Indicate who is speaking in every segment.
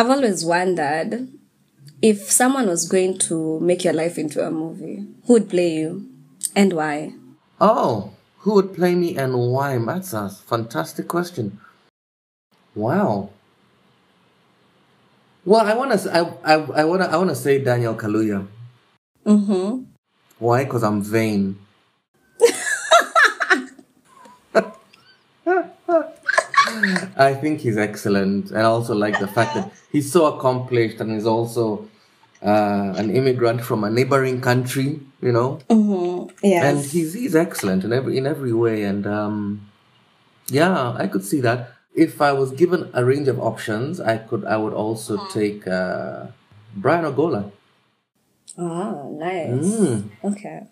Speaker 1: I've always wondered if someone was going to make your life into a movie, who would play you and why?
Speaker 2: Oh, who would play me and why? That's a fantastic question. Wow. Well, I want to. I I I want to. I want to say Daniel Kaluuya.
Speaker 1: Mm-hmm.
Speaker 2: Why? Because I'm vain. I think he's excellent, and I also like the fact that he's so accomplished, and he's also uh, an immigrant from a neighboring country. You know,
Speaker 1: Mm-hmm. Yes.
Speaker 2: and he's he's excellent in every in every way and um yeah i could see that if i was given a range of options i could i would also take uh brian ogola
Speaker 1: oh, nice.
Speaker 2: Mm.
Speaker 1: Okay.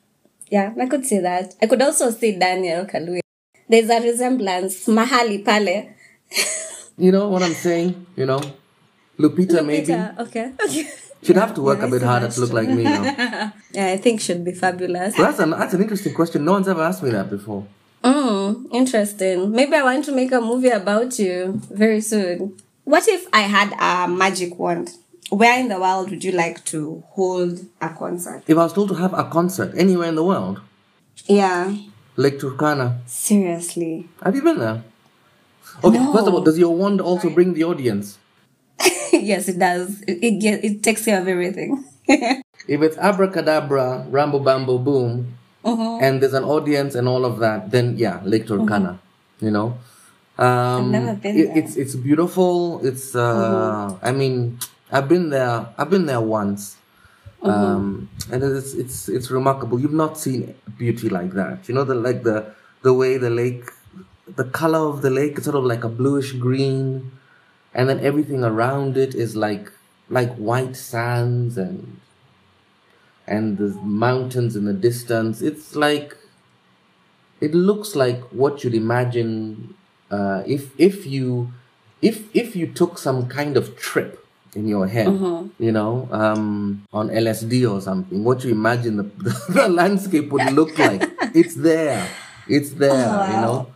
Speaker 1: Yeah, I could see that. I could also see Daniel Kaluuya. There's a resemblance. Mahali pale.
Speaker 2: You know what i'm saying you know lupita, maybe
Speaker 1: Okay. Okay.
Speaker 2: she'd have to work
Speaker 1: Yeah,
Speaker 2: a bit harder to look like me you know
Speaker 1: Yeah, I think she'd be fabulous.
Speaker 2: Well, that's an that's an interesting question no one's ever asked me that before
Speaker 1: Mm, interesting. Maybe I want to make a movie about you very soon. What if I had a magic wand? Where in the world would you like to hold a concert?
Speaker 2: if i was told to have a concert anywhere in the world
Speaker 1: Yeah,
Speaker 2: lake turkana
Speaker 1: seriously.
Speaker 2: have you been there okay
Speaker 1: No.
Speaker 2: first of all does your wand also bring the audience
Speaker 1: yes, it does. It, it, get, it takes care of everything.
Speaker 2: If it's abracadabra, rambo bambo boom,
Speaker 1: Mm-hmm.
Speaker 2: and there's an audience and all of that, then yeah, Lake Turkana, you know. Um,
Speaker 1: never been
Speaker 2: it-
Speaker 1: there.
Speaker 2: It's it's beautiful. It's uh, I mean, I've been there. I've been there once, um, and it's it's it's remarkable. You've not seen beauty like that. You know the like the the way the lake, the color of the lake is sort of like a bluish green, and then everything around it is like like white sands and and the mountains in the distance. It's like it looks like what you'd imagine uh, if if you if if you took some kind of trip in your head, you know, um, on LSD or something. What you imagine the, the, landscape would look like. It's there. It's there. You know.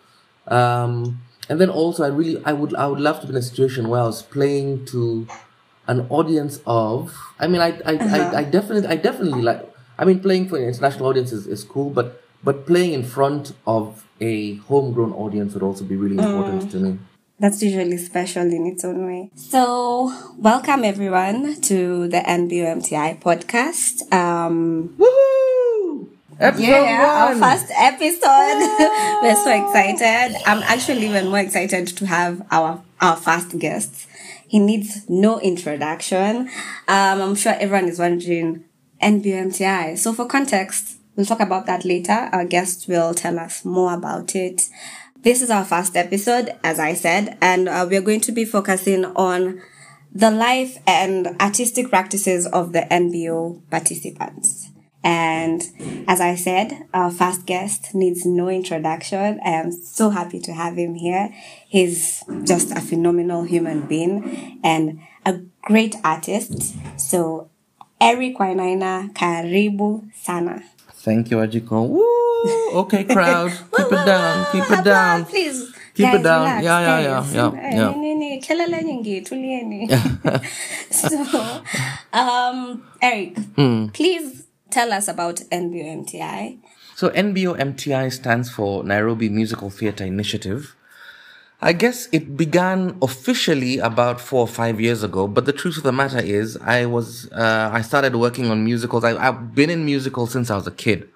Speaker 2: Um, and then also, I really, I would, I would love to be in a situation where I was playing to an audience of. I mean, I, I, I, I definitely, I definitely like. I mean, playing for an international audience is, is cool, but but playing in front of a homegrown audience would also be really important to me.
Speaker 1: That's usually special in its own way. So, welcome everyone to the NBUMTI podcast. Um,
Speaker 2: Woohoo! Episode
Speaker 1: yeah, our first episode. We're so excited. I'm actually even more excited to have our our first guest. He needs no introduction. Um, I'm sure everyone is wondering NBUMTI. So for context, we'll talk about that later. Our guest will tell us more about it. This is our first episode, as I said, and uh, we're going to be focusing on the life and artistic practices of the NBO participants. And as I said, our first guest needs no introduction. I am so happy to have him here. He's just a phenomenal human being and a great artist. So, Eric Wainaina, karibu sana.
Speaker 2: Thank you, Ajiko. Woo! Okay, crowd, keep it down, keep it down.
Speaker 1: Please.
Speaker 2: Keep it down.
Speaker 1: relax,
Speaker 2: Yeah, yeah,
Speaker 1: guys.
Speaker 2: yeah, yeah,
Speaker 1: Eh,
Speaker 2: yeah.
Speaker 1: nini, kelele nyingi, tulieni. so, um, Eric,
Speaker 2: Hmm.
Speaker 1: please tell us about NBUMTI.
Speaker 2: So NBO MTI stands for Nairobi Musical Theatre Initiative. I guess it began officially about four or five years ago, but the truth of the matter is, I was uh, I started working on musicals. I, I've been in musicals since I was a kid.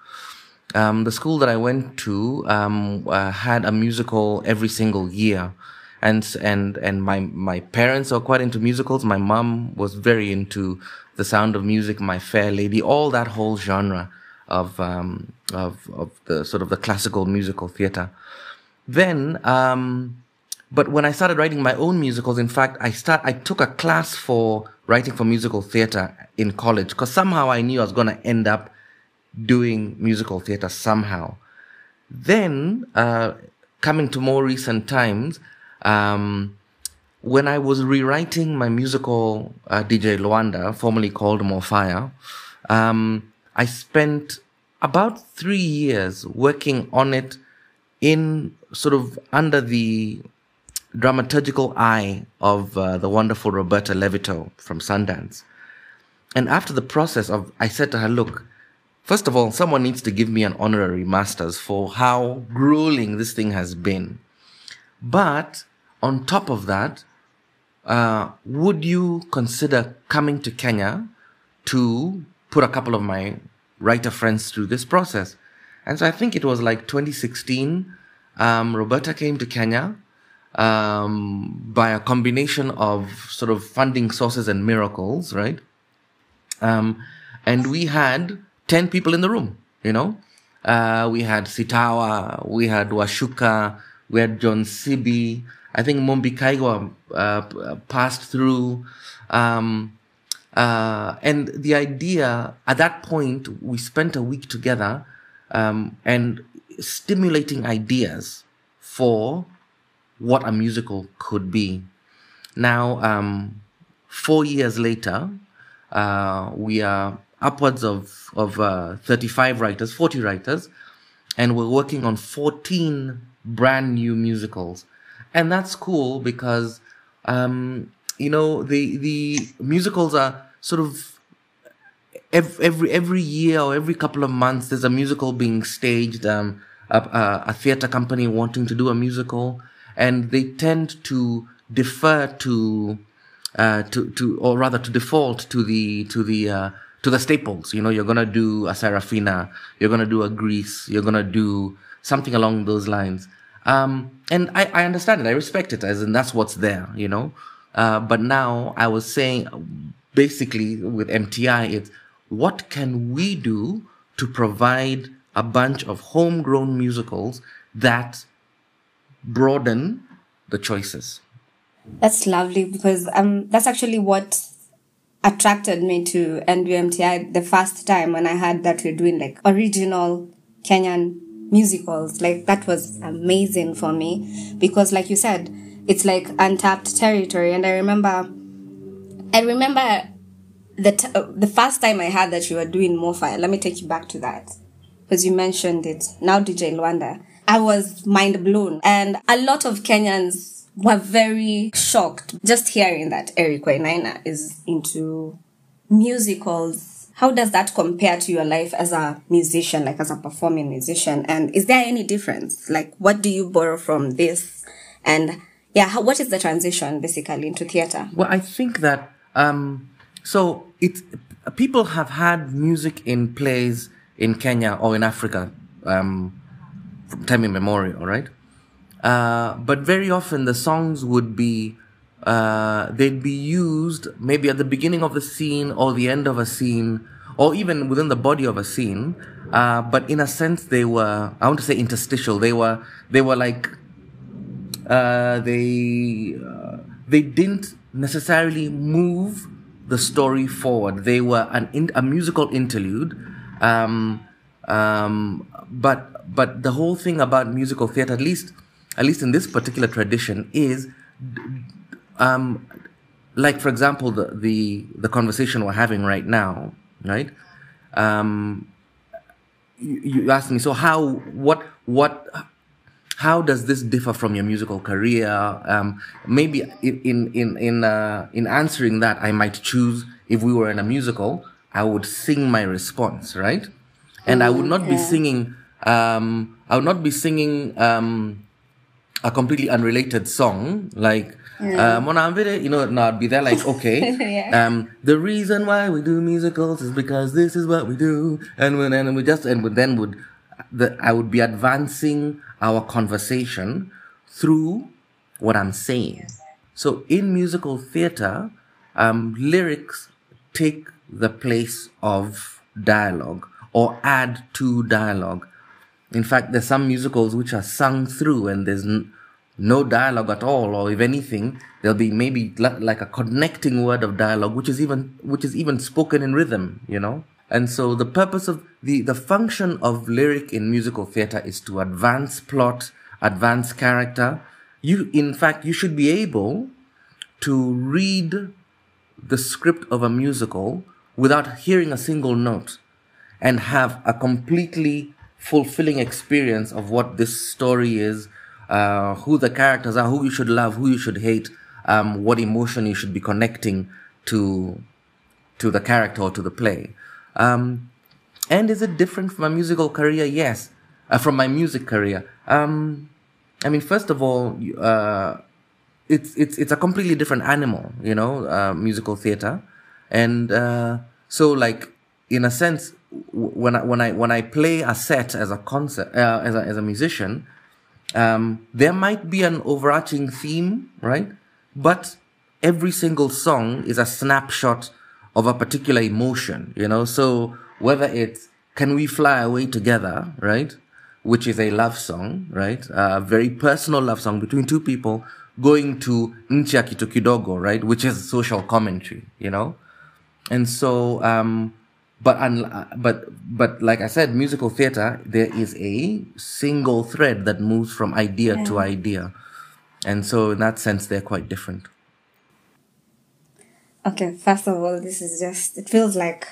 Speaker 2: Um, the school that I went to um, uh, had a musical every single year, and and and my my parents are quite into musicals. My mom was very into The Sound of Music, My Fair Lady, all that whole genre of um, of of the sort of the classical musical theater. Then, um, but when I started writing my own musicals, in fact, I start I took a class for writing for musical theater in college because somehow I knew I was going to end up doing musical theater somehow. Then, uh, coming to more recent times, um, when I was rewriting my musical uh, DJ Luanda, formerly called More Fire, um, I spent about three years working on it in sort of under the dramaturgical eye of uh, the wonderful Roberta Levitow from Sundance. And after the process of, I said to her, look, first of all, someone needs to give me an honorary master's for how grueling this thing has been. But on top of that, uh, would you consider coming to Kenya to put a couple of my writer friends through this process? And so I think it was like 2016. Um, Roberta came to Kenya um, by a combination of sort of funding sources and miracles, right? Um, and we had 10 people in the room, you know? Uh, we had Sitawa, we had Washuka, we had John Sibi, I think Mumbi Kaigwa uh, passed through. Um, uh, and the idea at that point, we spent a week together um, and stimulating ideas for what a musical could be. Now, um, four years later, uh, we are upwards of, of uh, 35 writers, 40 writers, and we're working on 14 brand new musicals. And that's cool because, um, you know, the, the musicals are sort of every, every, year or every couple of months, there's a musical being staged, um, a, a, a theater company wanting to do a musical, and they tend to defer to, uh, to, to, or rather to default to the, to the, uh, to the staples. You know, you're gonna do a Sarafina, you're gonna do a Grease, you're gonna do something along those lines. Um, and I, I understand it. I respect it as in that's what's there, you know. Uh, but now I was saying basically with MTI, it's what can we do to provide a bunch of homegrown musicals that broaden the choices?
Speaker 1: That's lovely because um, that's actually what attracted me to NBMTI the first time when I heard that we're doing like original Kenyan musicals. Like that was amazing for me because like you said, it's like untapped territory. And I remember, I remember the, t- uh, the first time I heard that you were doing MoFi. Let me take you back to that because you mentioned it. Now DJ Luanda. I was mind blown and a lot of Kenyans were very shocked just hearing that Eric Wainaina is into musicals how does that compare to your life as a musician, like as a performing musician? And is there any difference? Like, what do you borrow from this? And yeah, how, what is the transition basically into theater?
Speaker 2: Well, I think that, um, so it's, people have had music in plays in Kenya or in Africa, um, from time immemorial, right? Uh, but very often the songs would be uh, they'd be used maybe at the beginning of the scene or the end of a scene or even within the body of a scene. Uh, but in a sense, they were, I want to say interstitial. They were, they were like, uh, they, uh, they didn't necessarily move the story forward. They were an in, a musical interlude. Um, um, but, but the whole thing about musical theater, at least, at least in this particular tradition, is um, like for example the, the the conversation we're having right now right? Um, you, you asked me so how what what how does this differ from your musical career? Um, maybe in in in uh, in answering that i might choose if we were in a musical i would sing my response right? And i would not be singing um, i would not be singing um, a completely unrelated song like yeah. Um, when I'm there, you know, not be there like, okay, yeah. um, the reason why we do musicals is because this is what we do, and when and we just and then would, the, I would be advancing our conversation through what I'm saying. So in musical theater, um, lyrics take the place of dialogue or add to dialogue. In fact, there's some musicals which are sung through and there's n- no dialogue at all, or if anything, there'll be maybe like a connecting word of dialogue, which is even which is even spoken in rhythm, you know. And so the purpose of the the function of lyric in musical theater is to advance plot, advance character. You, in fact, you should be able to read the script of a musical without hearing a single note and have a completely fulfilling experience of what this story is uh, who the characters are, who you should love, who you should hate, um, what emotion you should be connecting to to the character or to the play. Um, and is it different from my musical career? Yes, uh, from my music career. Um, I mean, first of all, uh, it's it's it's a completely different animal, you know, uh, musical theater, and uh, so like in a sense, when I when I when I play a set as a concert uh, as a as a musician, um, there might be an overarching theme, right? But every single song is a snapshot of a particular emotion, you know. So whether it's "Can We Fly Away Together," right, which is a love song, right, a very personal love song between two people, going to Nchi ya Kidogo, right, which is social commentary, you know, and so. Um, but un- but but like I said, musical theater there is a single thread that moves from idea yeah. to idea, and so in that sense they're quite different.
Speaker 1: Okay, first of all, this is just it feels like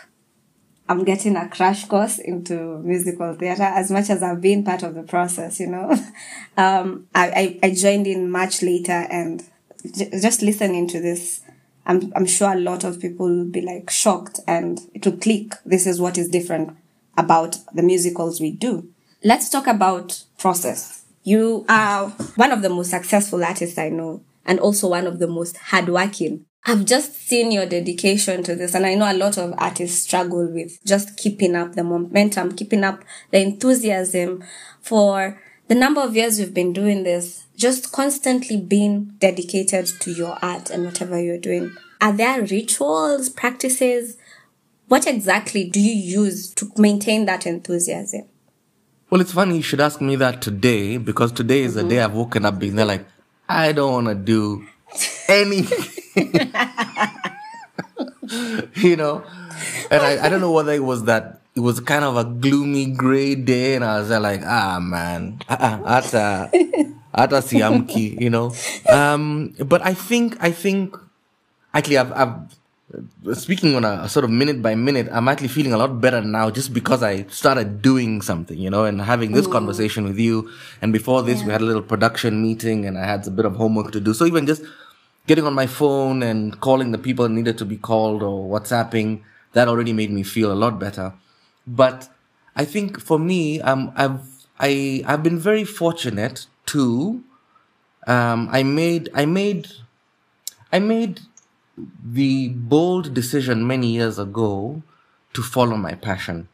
Speaker 1: I'm getting a crash course into musical theater as much as I've been part of the process, you know. um, I, I, I joined in much later and j- just listening to this I'm, I'm sure a lot of people will be like shocked and it will click. This is what is different about the musicals we do. Let's talk about process. You are one of the most successful artists I know and also one of the most hardworking. I've just seen your dedication to this and I know a lot of artists struggle with just keeping up the momentum, keeping up the enthusiasm for the number of years you've been doing this just constantly being dedicated to your art and whatever you're doing. Are there rituals, practices? What exactly do you use to maintain that enthusiasm?
Speaker 2: Well, it's funny you should ask me that today because today is mm-hmm. the day I've woken up being there like, I don't want to do anything. you know? And I, I don't know whether it was that it was kind of a gloomy gray day and I was like, ah man, uh-uh, ata, ata siamki, you know. Um, but I think, I think, actually I've, I've, speaking on a, a, sort of minute by minute, I'm actually feeling a lot better now just because I started doing something, you know, and having this Ooh. conversation with you. And before this, yeah. we had a little production meeting and I had a bit of homework to do. So even just getting on my phone and calling the people that needed to be called or WhatsApping, that already made me feel a lot better. But I think for me, um, I've I I've been very fortunate to. Um, I made I made I made the bold decision many years ago to follow my passion,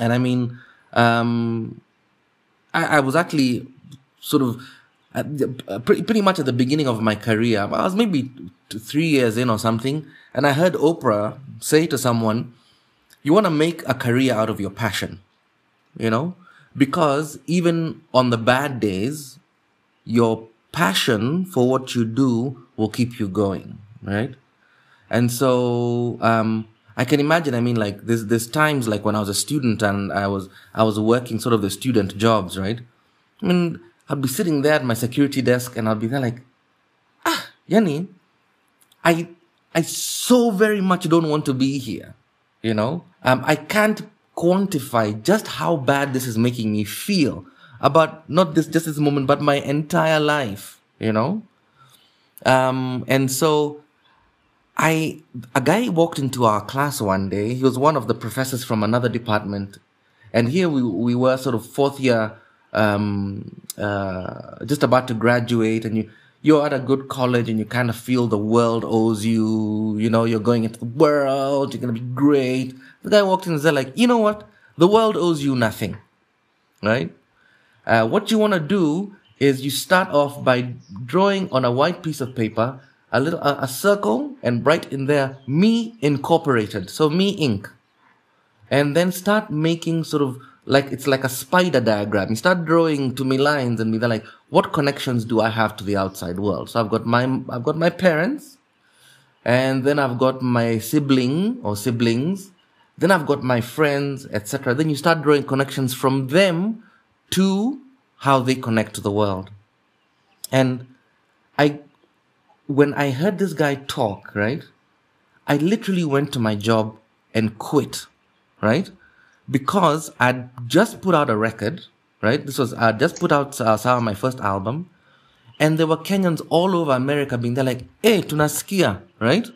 Speaker 2: and I mean, um, I, I was actually sort of uh, pretty, pretty much at the beginning of my career. I was maybe three years in or something, and I heard Oprah say to someone, you want to make a career out of your passion, you know, because even on the bad days, your passion for what you do will keep you going, right? And so, um, I can imagine, I mean, like, there's, there's times like when I was a student and I was, I was working sort of the student jobs, right? I mean, I'd be sitting there at my security desk and I'd be there like, ah, Yani, I, I so very much don't want to be here. You know, um, I can't quantify just how bad this is making me feel about not this just this moment, but my entire life. You know, um, and so I a guy walked into our class one day. He was one of the professors from another department, and here we we were sort of fourth year, um, uh, just about to graduate, and you you're at a good college and you kind of feel the world owes you, you know, you're going into the world, you're going to be great. The guy walked in and said like, you know what? The world owes you nothing, right? Uh, what you want to do is you start off by drawing on a white piece of paper a little a, a circle and write in there me incorporated so me inc and then start making sort of like it's like a spider diagram. You start drawing to me lines and me they're like, what connections do I have to the outside world? So I've got my I've got my parents, and then I've got my sibling or siblings, then I've got my friends, etc. Then you start drawing connections from them to how they connect to the world. And I when I heard this guy talk, right, I literally went to my job and quit, right? because I'd just put out a record right? This was I just put out uh, my first album, and there were Kenyans all over America being there like, "Hey, tunasikia," right?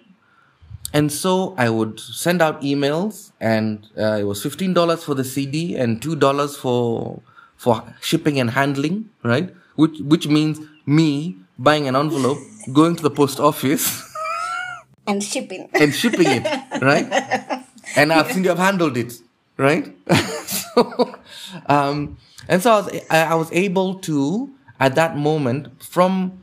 Speaker 2: And so I would send out emails, and uh, it was fifteen dollars for the CD and two dollars for for shipping and handling, right? Which which means me buying an envelope, going to the post office,
Speaker 1: And shipping.
Speaker 2: and shipping it, right? And I've seen you have handled it, right? so, um, and so I was, I was able to, at that moment, from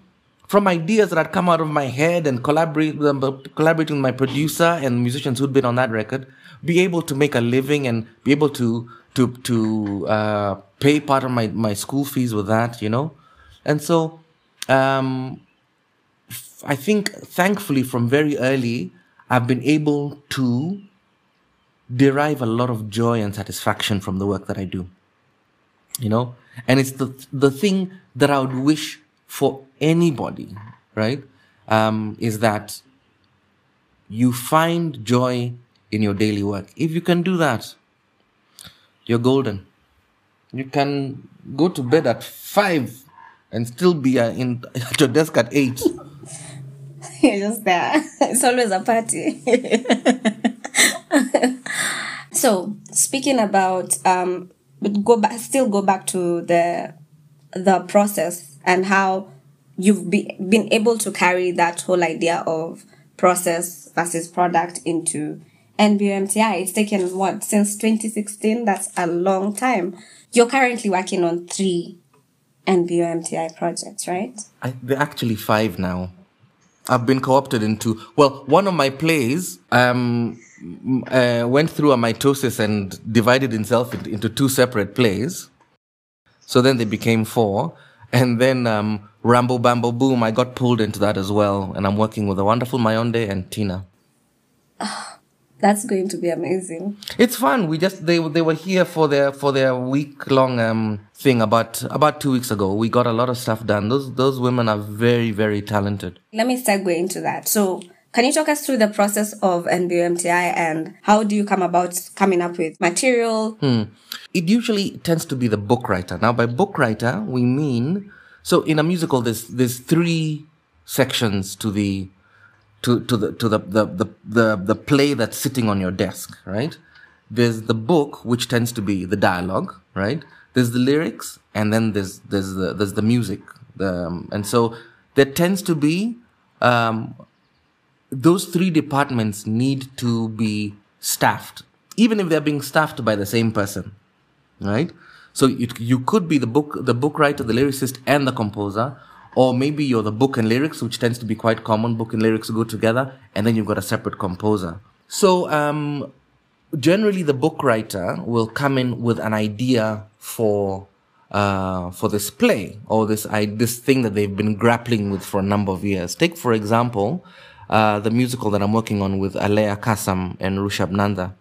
Speaker 2: from ideas that had come out of my head and collaborate with collaborating with my producer and musicians who'd been on that record, be able to make a living and be able to to to uh, pay part of my my school fees with that, you know, and so um, I think thankfully from very early, I've been able to derive a lot of joy and satisfaction from the work that I do. You know, and it's the the thing that I would wish for anybody, right? Um, is that you find joy in your daily work. If you can do that, you're golden. You can go to bed at five and still be uh, in at your desk at eight.
Speaker 1: You're just there. It's always a party. so speaking about um but go back still go back to the the process and how you've be, been able to carry that whole idea of process versus product into NBMTI. It's taken what since 2016? That's a long time. You're currently working on three NBMTI projects, right?
Speaker 2: I, they're actually five now. I've been co-opted into well, one of my plays um, uh, went through a mitosis and divided itself into two separate plays. So then they became four, and then um, Rambo Bambo Boom, I got pulled into that as well, and I'm working with the wonderful Mayonde and Tina.
Speaker 1: That's going to be amazing.
Speaker 2: It's fun. We just they they were here for their for their week long um thing about about two weeks ago. We got a lot of stuff done. Those those women are very very talented.
Speaker 1: Let me segue into that. So, can you talk us through the process of NBMTI and how do you come about coming up with material?
Speaker 2: It usually tends to be the book writer. Now, by book writer, we mean so in a musical, there's there's three sections to the to to the to the the the the, the play that's sitting on your desk, right? There's the book, which tends to be the dialogue, right? There's the lyrics, and then there's there's the there's the music, the, um, and so there tends to be um, those three departments need to be staffed, even if they're being staffed by the same person, right? So it, you could be the book, the book writer, the lyricist, and the composer, or maybe you're the book and lyrics, which tends to be quite common. Book and lyrics go together, and then you've got a separate composer. So um, generally, the book writer will come in with an idea for uh, for this play or this I, this thing that they've been grappling with for a number of years. Take for example uh, the musical that I'm working on with Aleya Kassam and Rushabh Nanda,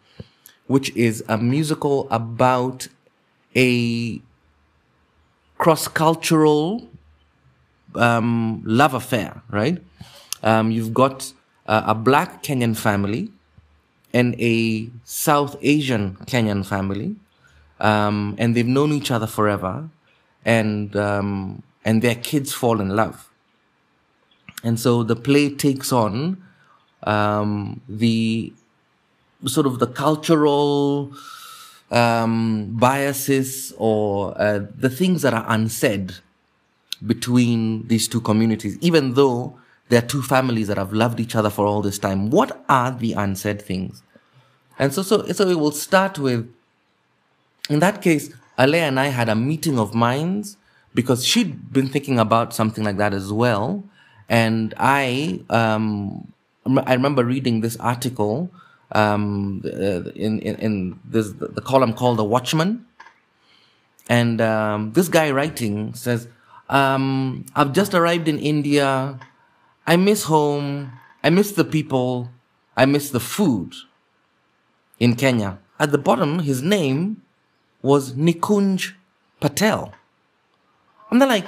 Speaker 2: which is a musical about a cross-cultural um, love affair, right? Um, you've got uh, a black Kenyan family and a South Asian Kenyan family, um, and they've known each other forever, and um, and their kids fall in love, and so the play takes on um, the sort of the cultural um, biases or uh, the things that are unsaid between these two communities, even though they're two families that have loved each other for all this time. What are the unsaid things? And so, so, so it will start with, in that case, Aleya and I had a meeting of minds because she'd been thinking about something like that as well. And I, um, I remember reading this article, um, uh, in, in, in this, the column called The Watchman. And, um, this guy writing says, um, I've just arrived in India. I miss home. I miss the people. I miss the food in Kenya. At the bottom, his name was Nikunj Patel. And they're like,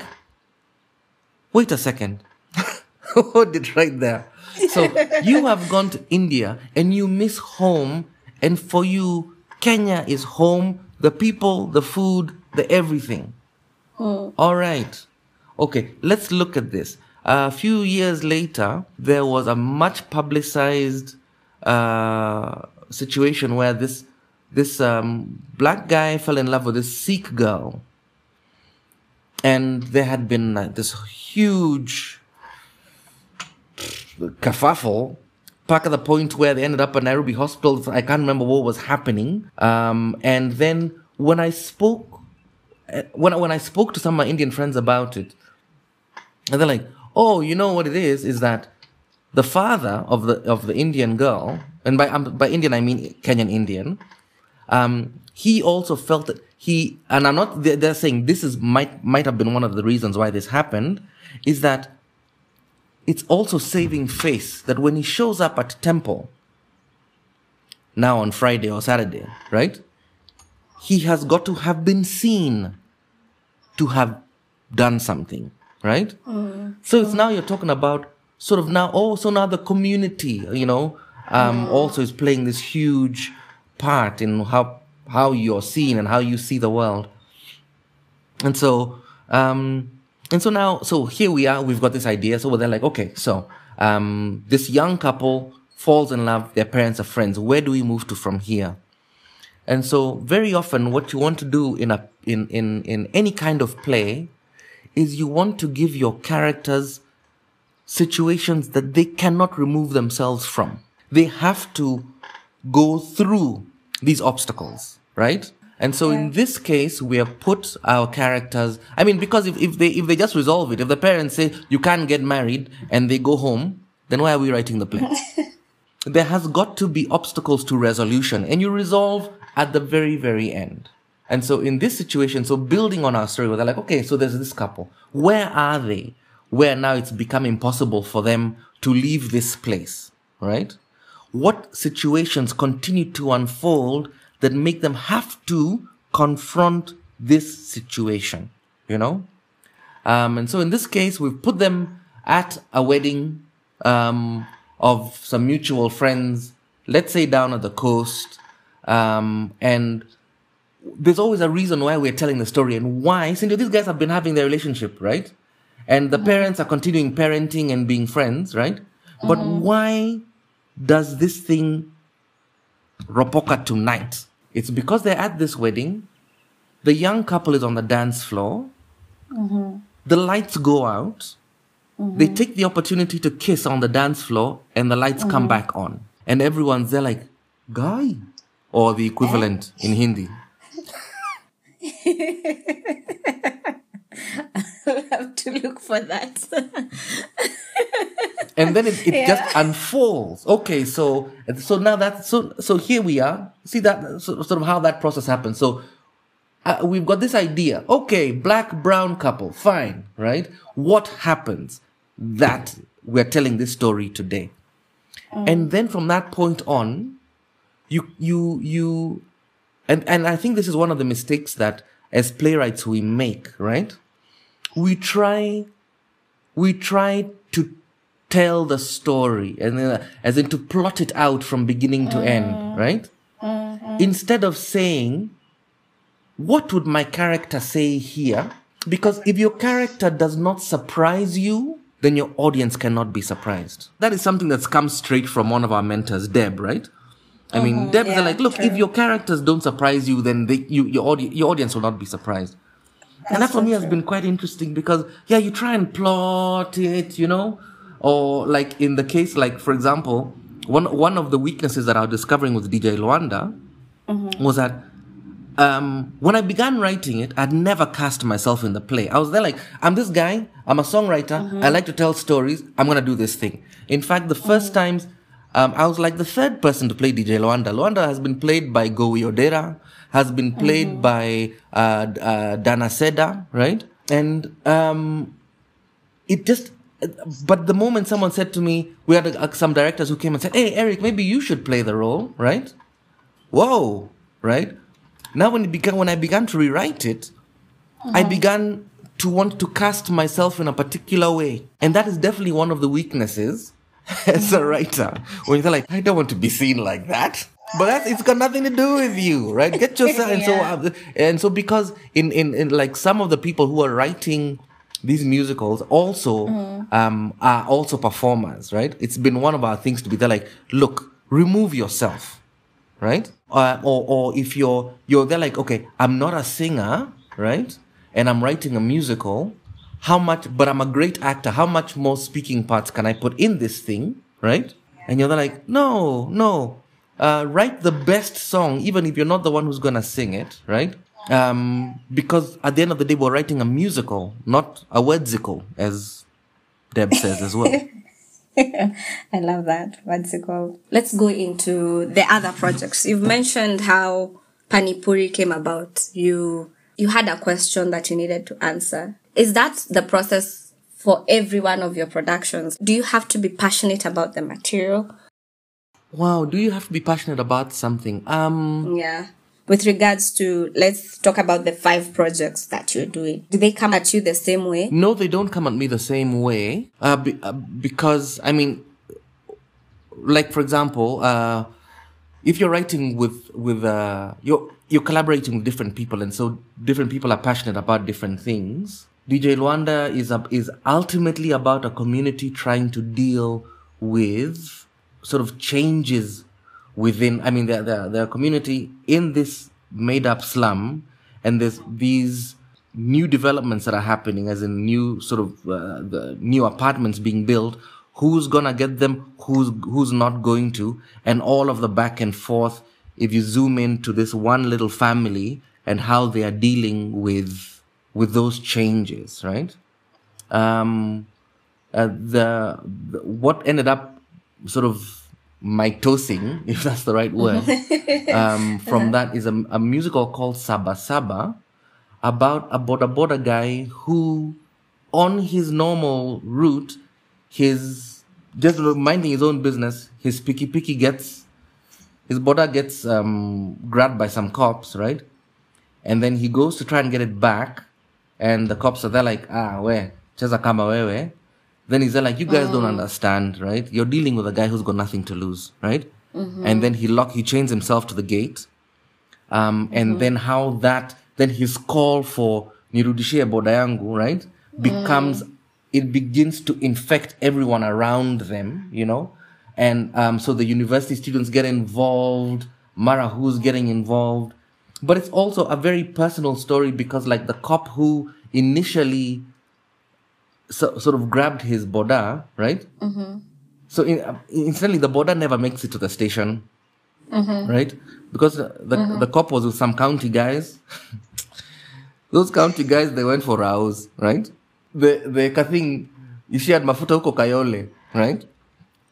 Speaker 2: wait a second. Hold it right there. So you have gone to India and you miss home, and for you, Kenya is home, the people, the food, the everything. All right. Okay, let's look at this. a few years later, there was a much publicized uh, situation where this this um, black guy fell in love with this Sikh girl, and there had been uh, this huge kerfuffle back at the point where they ended up at Nairobi hospital. I can't remember what was happening. Um, and then when I spoke, uh, when, when I spoke to some of my Indian friends about it, and they're like, oh, you know what it is, is that the father of the, of the Indian girl, and by, um, by Indian, I mean Kenyan Indian, um, he also felt that he, and I'm not, they're, they're saying this is, might, might have been one of the reasons why this happened, is that it's also saving face that when he shows up at temple now on Friday or Saturday, right? He has got to have been seen to have done something, right? Mm. So it's now you're talking about sort of now, oh, so now the community, you know, um, mm. also is playing this huge part in how, how you're seen and how you see the world. And so, um, and so now, so here we are, we've got this idea. So they're like, okay, so, um, this young couple falls in love, their parents are friends. Where do we move to from here? And so very often what you want to do in a, in, in, in any kind of play is you want to give your characters situations that they cannot remove themselves from. They have to go through these obstacles, right? And so in this case, we have put our characters, I mean, because if, if they, if they just resolve it, if the parents say you can't get married and they go home, then why are we writing the play? there has got to be obstacles to resolution and you resolve at the very, very end. And so in this situation, so building on our story, where they're like, okay, so there's this couple. Where are they? Where now it's become impossible for them to leave this place, right? What situations continue to unfold that make them have to confront this situation, you know? Um, and so in this case, we've put them at a wedding um, of some mutual friends, let's say down at the coast. Um, and there's always a reason why we're telling the story and why. Since these guys have been having their relationship, right? And the parents are continuing parenting and being friends, right? But mm-hmm. why does this thing ropoka tonight? It's because they're at this wedding. The young couple is on the dance floor. Mm-hmm. The lights go out. Mm-hmm. They take the opportunity to kiss on the dance floor and the lights mm-hmm. come back on. And everyone's there like, guy. Or the equivalent in Hindi.
Speaker 1: I'll have to look for that.
Speaker 2: and then it, it yeah. just unfolds. Okay, so so now that so so here we are. See that so, sort of how that process happens. So uh, we've got this idea. Okay, black brown couple, fine, right? What happens that we're telling this story today? Mm. And then from that point on, you you you and and I think this is one of the mistakes that as playwrights we make, right? We try we try to tell the story and uh, as in to plot it out from beginning to end, mm-hmm. right? Mm-hmm. Instead of saying, what would my character say here? Because if your character does not surprise you, then your audience cannot be surprised. That is something that's come straight from one of our mentors, Deb, right? I mean, mm-hmm. Deb's yeah, like, look, true. if your characters don't surprise you, then they, you, your, audi- your audience will not be surprised. That's and that for so me true. has been quite interesting because, yeah, you try and plot it, you know, or like in the case, like for example, one one of the weaknesses that I was discovering with DJ Luanda mm-hmm. was that um, when I began writing it, I'd never cast myself in the play. I was there like, I'm this guy, I'm a songwriter, mm-hmm. I like to tell stories, I'm gonna do this thing. In fact, the 1st mm-hmm. times, um, I was like the third person to play DJ Luanda. Luanda has been played by Gowi Odera, has been played mm-hmm. by uh, uh, Dana Seda, right? And um, it just but the moment someone said to me, we had uh, some directors who came and said, "Hey, Eric, maybe you should play the role," right? Whoa, right? Now, when it began, when I began to rewrite it, uh-huh. I began to want to cast myself in a particular way, and that is definitely one of the weaknesses as a writer. When you're like, I don't want to be seen like that. but that's it's got nothing to do with you, right? Get yourself and so
Speaker 1: Yeah.
Speaker 2: uh, and so because in, in in like some of the people who are writing these musicals also um are also performers, right? It's been one of our things to be there like, look, remove yourself, right? Uh, or or if you're you're there like, okay, I'm not a singer, right? And I'm writing a musical. How much? But I'm a great actor. How much more speaking parts can I put in this thing, right? And you're like, no, no. Uh, write the best song, even if you're not the one who's gonna sing it, right? Um, because at the end of the day, we're writing a musical, not a wordzical, as Deb says as well.
Speaker 1: I love that. Called? Let's go into the other projects. You've mentioned how Panipuri came about. You you had a question that you needed to answer. Is that the process for every one of your productions? Do you have to be passionate about the material?
Speaker 2: wow, do you have to be passionate about something? Um,
Speaker 1: Yeah. With regards to, let's talk about the five projects that you're doing. Do they come at you the same way?
Speaker 2: No, they don't come at me the same way. Uh, be, uh, because I mean, like for example, uh, if you're writing with with uh, you're you're collaborating with different people, and so different people are passionate about different things. DJ Luanda is a, is ultimately about a community trying to deal with sort of changes within. I mean, they're, they're community in this made up slum, and there's these new developments that are happening, as in new sort of uh, the new apartments being built. Who's gonna get them? Who's who's not going to? And all of the back and forth. If you zoom into this one little family and how they are dealing with with those changes, right? Um, uh, the, the what ended up sort of mitosing, if that's the right word, um, from that is a, a musical called Saba Saba about a boda boda guy who, on his normal route, his just minding his own business, his picky picky gets, his boda gets um, grabbed by some cops, right? And then he goes to try and get it back, and the cops are there like, ah, where, cheza kama wewe. Then he's there like, you guys don't understand, right? You're dealing with a guy who's got nothing to lose, right? And then he lock, he chains himself to the gate. Um, and then how that, then his call for nirudishie boda yangu, right? Becomes, it begins to infect everyone around them, you know? And, um, so the university students get involved, Mara who's getting involved. But it's also a very personal story because like the cop who initially so, sort of grabbed his boda, right? Mm-hmm. So in, uh, instantly the boda never makes it to the station, right? Because the the, the cop was with some county guys. Those county guys they went for rows, right? The the kathing you shared mafuta huko Kayole, right?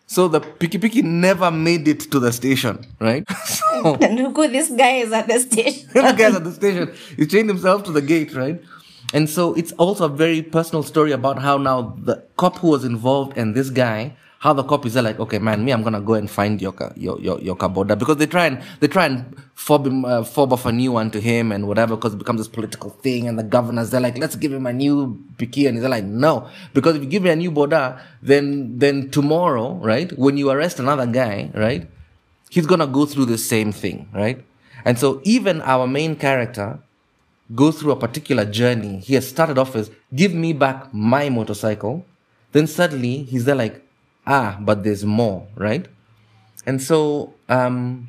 Speaker 2: So the piki piki never made it to the station, right? so
Speaker 1: And look who this guy is at the station.
Speaker 2: the guy's at the station. He chained himself to the gate, right? And so it's also a very personal story about how now the cop who was involved and this guy, how the cop is there like, okay, man, me, I'm gonna go and find your your your, your kaboda because they try and they try and fob him, uh, fob off a new one to him and whatever because it becomes this political thing. And the governors they're like, let's give him a new piki, and he's like, no, because if you give me a new boda, then then tomorrow, right, when you arrest another guy, right, he's gonna go through the same thing, right? And so even our main character goes through a particular journey. He has started off as give me back my motorcycle. Then suddenly he's there like, ah, but there's more, right? And so um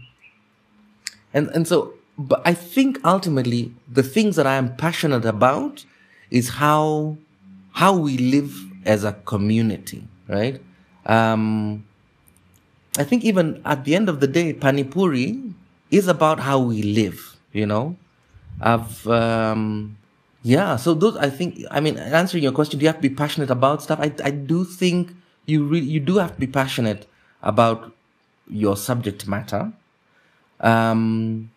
Speaker 2: and and so but I think ultimately the things that I am passionate about is how how we live as a community, right? Um I think even at the end of the day, Panipuri is about how we live, you know? I've, um, yeah, so those, I think, I mean, answering your question, do you have to be passionate about stuff? I, I do think you really, you do have to be passionate about your subject matter. Um,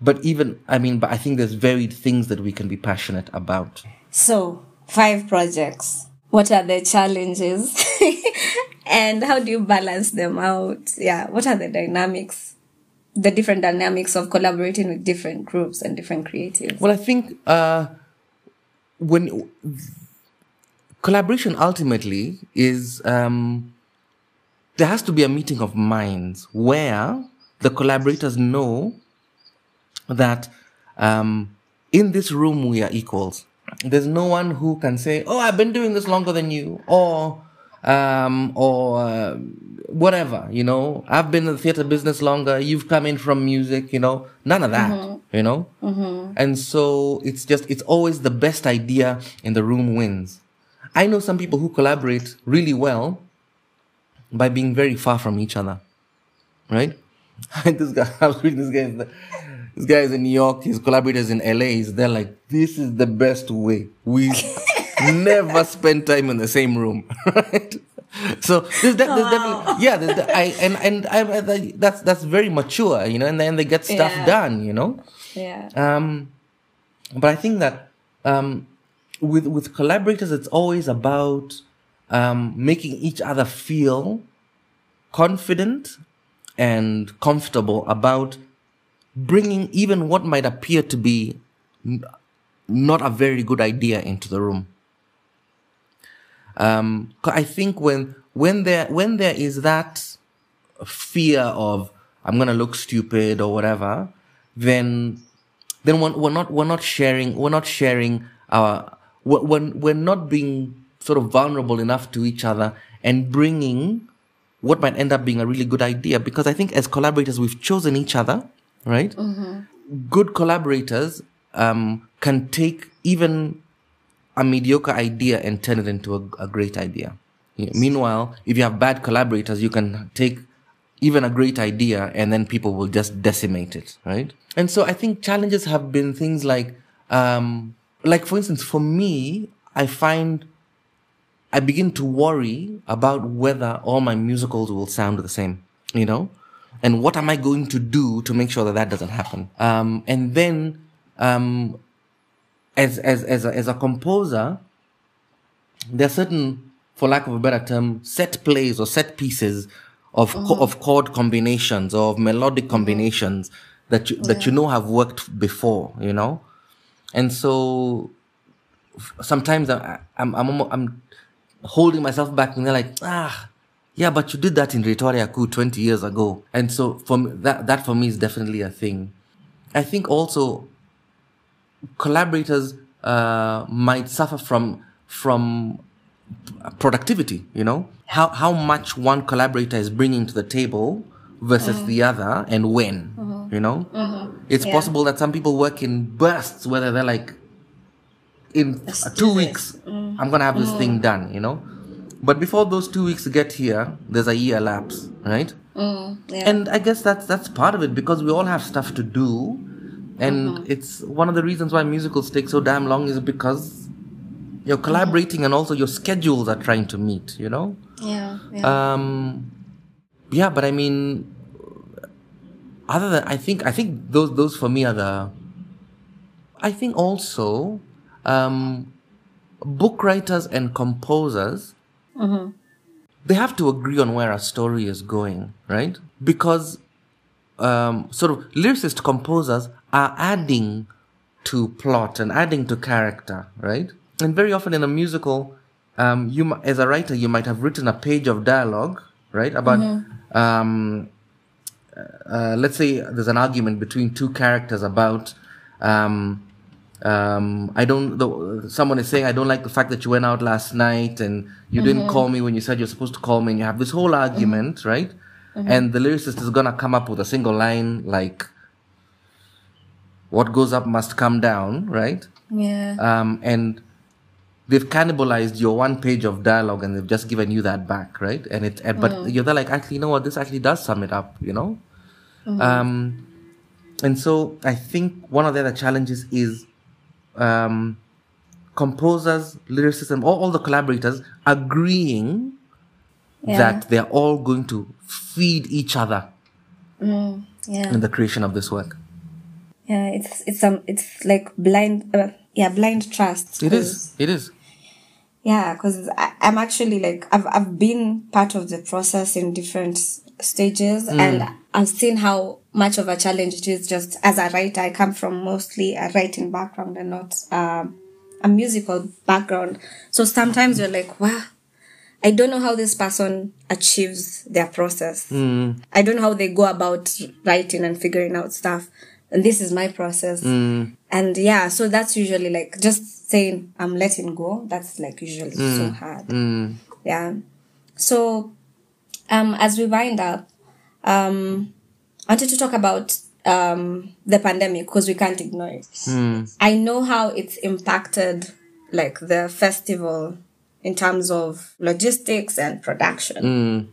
Speaker 2: but even, I mean, but I think there's varied things that we can be passionate about.
Speaker 1: So, five projects. What are the challenges? and how do you balance them out? Yeah, what are the dynamics? The different dynamics of collaborating with different groups and different creatives.
Speaker 2: Well, I think uh, when collaboration ultimately is um, there has to be a meeting of minds where the collaborators know that um, in this room we are equals. There's no one who can say, "Oh, I've been doing this longer than you," or um, or uh, whatever. You know, I've been in the theater business longer. You've come in from music. You know, none of that.
Speaker 1: Mm-hmm.
Speaker 2: You know, and so it's just it's always the best idea in the room wins. I know some people who collaborate really well by being very far from each other, right? this guy, I was reading this guy. the- This guy is in New York. His collaborators in LA. He's They're like, this is the best way. We never spend time in the same room, right? So there's, de- there's definitely yeah. There's de- I and and I, I- that's that's very mature, you know. And then they get stuff
Speaker 1: Yeah.
Speaker 2: done, you know.
Speaker 1: Yeah.
Speaker 2: Um, but I think that um, with with collaborators, it's always about um, making each other feel confident and comfortable about bringing even what might appear to be n- not a very good idea into the room. Um, I think when when there when there is that fear of I'm gonna look stupid or whatever, then then we're, we're not we're not sharing we're not sharing our we're, we're, we're not being sort of vulnerable enough to each other and bringing what might end up being a really good idea because I think as collaborators we've chosen each other, right? Good collaborators um, can take even a mediocre idea and turn it into a, a great idea. Meanwhile, if you have bad collaborators, you can take even a great idea and then people will just decimate it, right? And so I think challenges have been things like, um, like for instance, for me, I find I begin to worry about whether all my musicals will sound the same, you know? And what am I going to do to make sure that that doesn't happen? Um, and then, um, as, as, as a, as a composer, there are certain, for lack of a better term, set plays or set pieces of, co- of chord combinations or of melodic combinations that you, that you know have worked before, you know? And so sometimes I, I'm, I'm, I'm holding myself back and they're like, ah, yeah, but you did that in Ritoria Ku 20 years ago. And so for me, that, that for me is definitely a thing. I think also collaborators uh, might suffer from from productivity. You know how how much one collaborator is bringing to the table versus the other, and when. You know, it's
Speaker 1: Yeah.
Speaker 2: possible that some people work in bursts, whether they're like in
Speaker 1: Let's
Speaker 2: two weeks, I'm gonna have this thing done. You know, but before those two weeks get here, there's a year lapse, right?
Speaker 1: Mm, yeah.
Speaker 2: and i guess that's that's part of it because we all have stuff to do and it's one of the reasons why musicals take so damn long is because you're collaborating and also your schedules are trying to meet you know
Speaker 1: yeah. Yeah.
Speaker 2: um yeah but i mean other than i think i think those those for me are the i think also um book writers and composers they have to agree on where a story is going, right? Because um, sort of lyricist composers are adding to plot and adding to character, right? And very often in a musical, um, you as a writer, you might have written a page of dialogue, right? About um, uh, let's say there's an argument between two characters about um, um, I don't. The, someone is saying I don't like the fact that you went out last night and you didn't call me when you said you're supposed to call me. And you have this whole argument, right? And the lyricist is gonna come up with a single line like, "What goes up must come down," right?
Speaker 1: yeah.
Speaker 2: um, and they've cannibalized your one page of dialogue and they've just given you that back, right? And it, and, but you're there like, actually, you know what? This actually does sum it up, you know? Um, and so I think one of the other challenges is, um, composers, lyricists, all, all the collaborators agreeing
Speaker 1: Yeah.
Speaker 2: that they're all going to feed each other
Speaker 1: yeah.
Speaker 2: in the creation of this work.
Speaker 1: Yeah. It's it's um it's like blind. Uh, yeah, blind trust.
Speaker 2: It is. It is.
Speaker 1: Yeah, because I'm actually like I've I've been part of the process in different stages, and I've seen how much of a challenge it is. Just as a writer, I come from mostly a writing background and not um, a musical background. So sometimes you're like, wow, I don't know how this person achieves their process.
Speaker 2: Hmm.
Speaker 1: I don't know how they go about writing and figuring out stuff. And this is my process.
Speaker 2: Hmm.
Speaker 1: And yeah, so that's usually like just saying I'm letting go. That's like usually
Speaker 2: Hmm.
Speaker 1: so hard. Yeah. So, um, as we wind up, um, I wanted to talk about um the pandemic because we can't ignore it. I know how it's impacted like the festival in terms of logistics and production.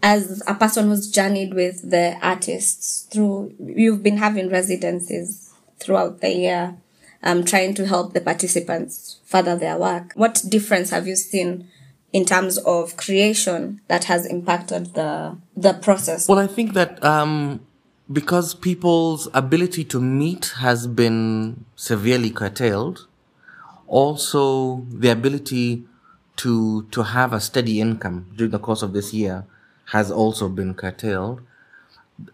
Speaker 1: As a person who's journeyed with the artists through, you've been having residencies throughout the year, um, trying to help the participants further their work. What difference have you seen in terms of creation that has impacted the the process?
Speaker 2: Well, I think that um, because people's ability to meet has been severely curtailed, also the ability to to have a steady income during the course of this year has also been curtailed.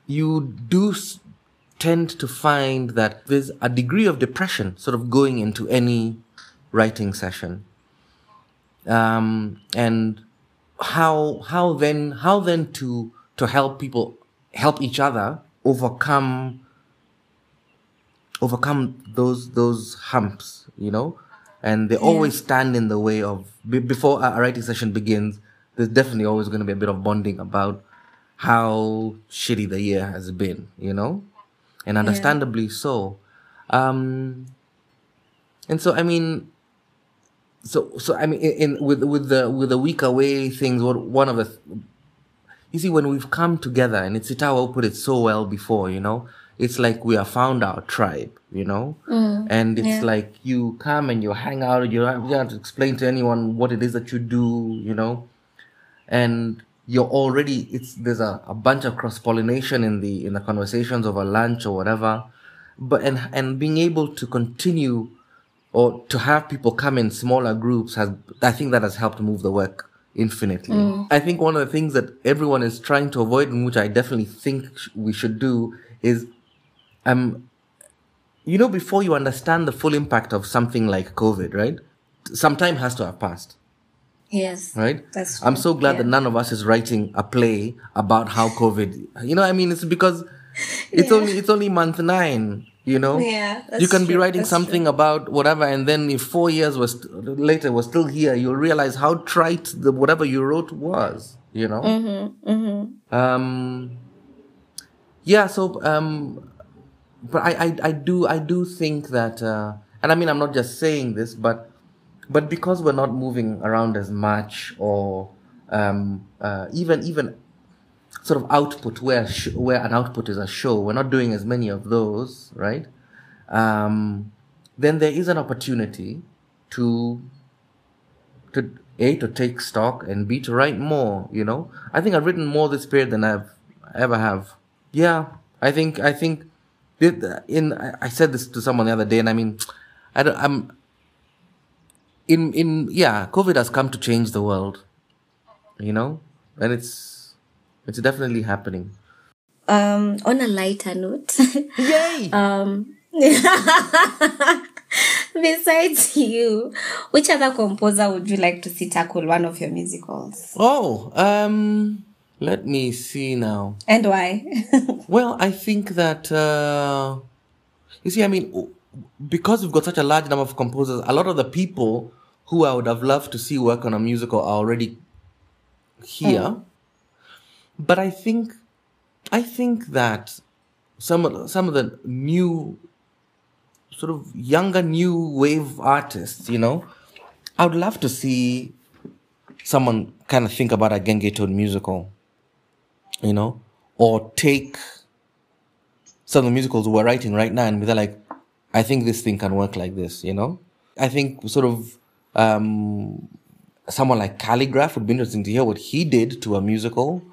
Speaker 2: You do tend to find that there's a degree of depression sort of going into any writing session um, and how how then how then to to help people help each other overcome overcome those those humps you know? And they always stand in the way of be, before a, a writing session begins there's definitely always going to be a bit of bonding about how shitty the year has been you know? And understandably so. Um and so i mean so so I mean in, in with with the with the week away things what one of the you see when we've come together and it's Itawa put it so well before you know it's like we have found our tribe you know? Mm. And it's
Speaker 1: yeah.
Speaker 2: like you come and you hang out you don't you don't have to explain to anyone what it is that you do you know? And you're already it's there's a, a bunch of cross pollination in the in the conversations over lunch or whatever. But and and being able to continue or to have people come in smaller groups has i think that has helped move the work infinitely i think one of the things that everyone is trying to avoid and which i definitely think we should do is um you know before you understand the full impact of something like covid right some time has to have passed
Speaker 1: Yes.
Speaker 2: right?
Speaker 1: That's
Speaker 2: I'm so glad
Speaker 1: Yeah.
Speaker 2: that none of us is writing a play about how COVID. You know, I mean, it's because it's only it's only month nine. You know,
Speaker 1: Yeah,
Speaker 2: you can be
Speaker 1: true,
Speaker 2: writing something about whatever, and then if four years was later was still here, you'll realize how trite the whatever you wrote was. You know.
Speaker 1: Mm-hmm,
Speaker 2: Um. Yeah. So. Um. But I, I, I do I do think that, uh, and I mean I'm not just saying this, but but because we're not moving around as much or um, uh, even even sort of output where sh- where an output is a show. We're not doing as many of those right? Um, then there is an opportunity to to a to take stock and b to write more you know? I think i've written more this period than i've ever have. Yeah i think i think in I said this to someone the other day and i mean i don't i'm in in yeah covid has come to change the world you know? And it's it's definitely happening.
Speaker 1: Um, on a lighter note,
Speaker 2: yay!
Speaker 1: Um, besides you, which other composer would you like to see tackle one of your musicals?
Speaker 2: oh um let me see now.
Speaker 1: And why?
Speaker 2: well i think that uh you see i mean because we've got such a large number of composers a lot of the people who i would have loved to see work on a musical are already here but i think i think that some of the, some of the new sort of younger new wave artists you know i would love to see someone kind of think about a gengetone musical you know or take some of the musicals we're writing right now and they're like i think this thing can work like this you know? I think sort of um someone like calligraph would be interesting to hear what he did to a musical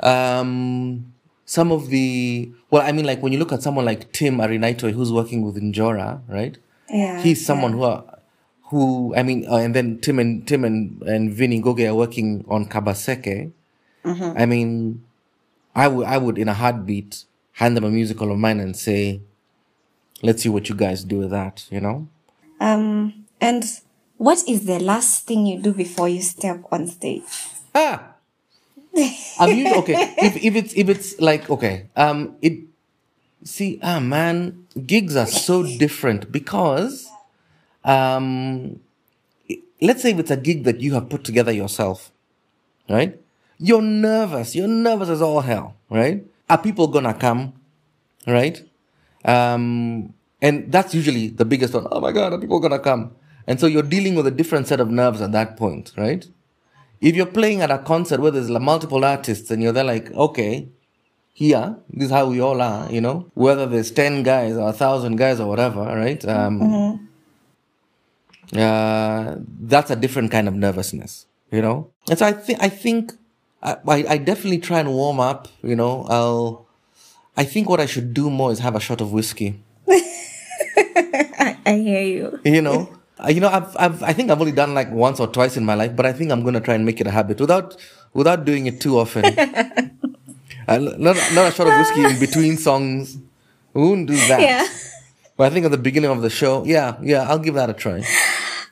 Speaker 2: um some of the well i mean like when you look at someone like tim Arinaitwe who's working with njora right
Speaker 1: yeah.
Speaker 2: he's someone who are, who I mean, uh, and then Tim and Tim and and Vinny Goge are working on Kabaseke. I mean, I would I would in a heartbeat hand them a musical of mine and say, "Let's see what you guys do with that." You know.
Speaker 1: Um, and what is the last thing you do before you step on stage?
Speaker 2: Ah. I'm usually, okay. If if it's if it's like okay, um, it see ah man, gigs are so different because, um, let's say if it's a gig that you have put together yourself, right? You're nervous. You're nervous as all hell, right? Are people gonna come, right? Um, and that's usually the biggest one. Oh my God, are people gonna come? And so you're dealing with a different set of nerves at that point, right? If you're playing at a concert where there's multiple artists and you're there like, okay, here, this is how we all are, you know, whether there's 10 guys or a thousand guys or whatever, right? Um, mm-hmm. uh, that's a different kind of nervousness, you know? And so I think, I think, I, I definitely try and warm up, you know, I'll, I think what I should do more is have a shot of whiskey.
Speaker 1: I hear you.
Speaker 2: You know, uh, you know, I've, I've, I think I've only done like once or twice in my life, but I think I'm going to try and make it a habit without, without doing it too often. uh, not, not a shot of whiskey in between songs. We wouldn't do that.
Speaker 1: Yeah.
Speaker 2: But I think at the beginning of the show, yeah, yeah, I'll give that a try.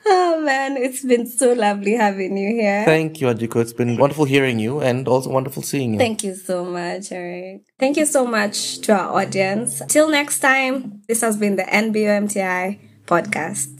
Speaker 1: Oh man, it's been so lovely having you here.
Speaker 2: Thank you, Ajiko. It's been wonderful hearing you and also wonderful seeing you.
Speaker 1: Thank you so much, Eric. Thank you so much to our audience. Till next time, this has been the NBOMTI podcast.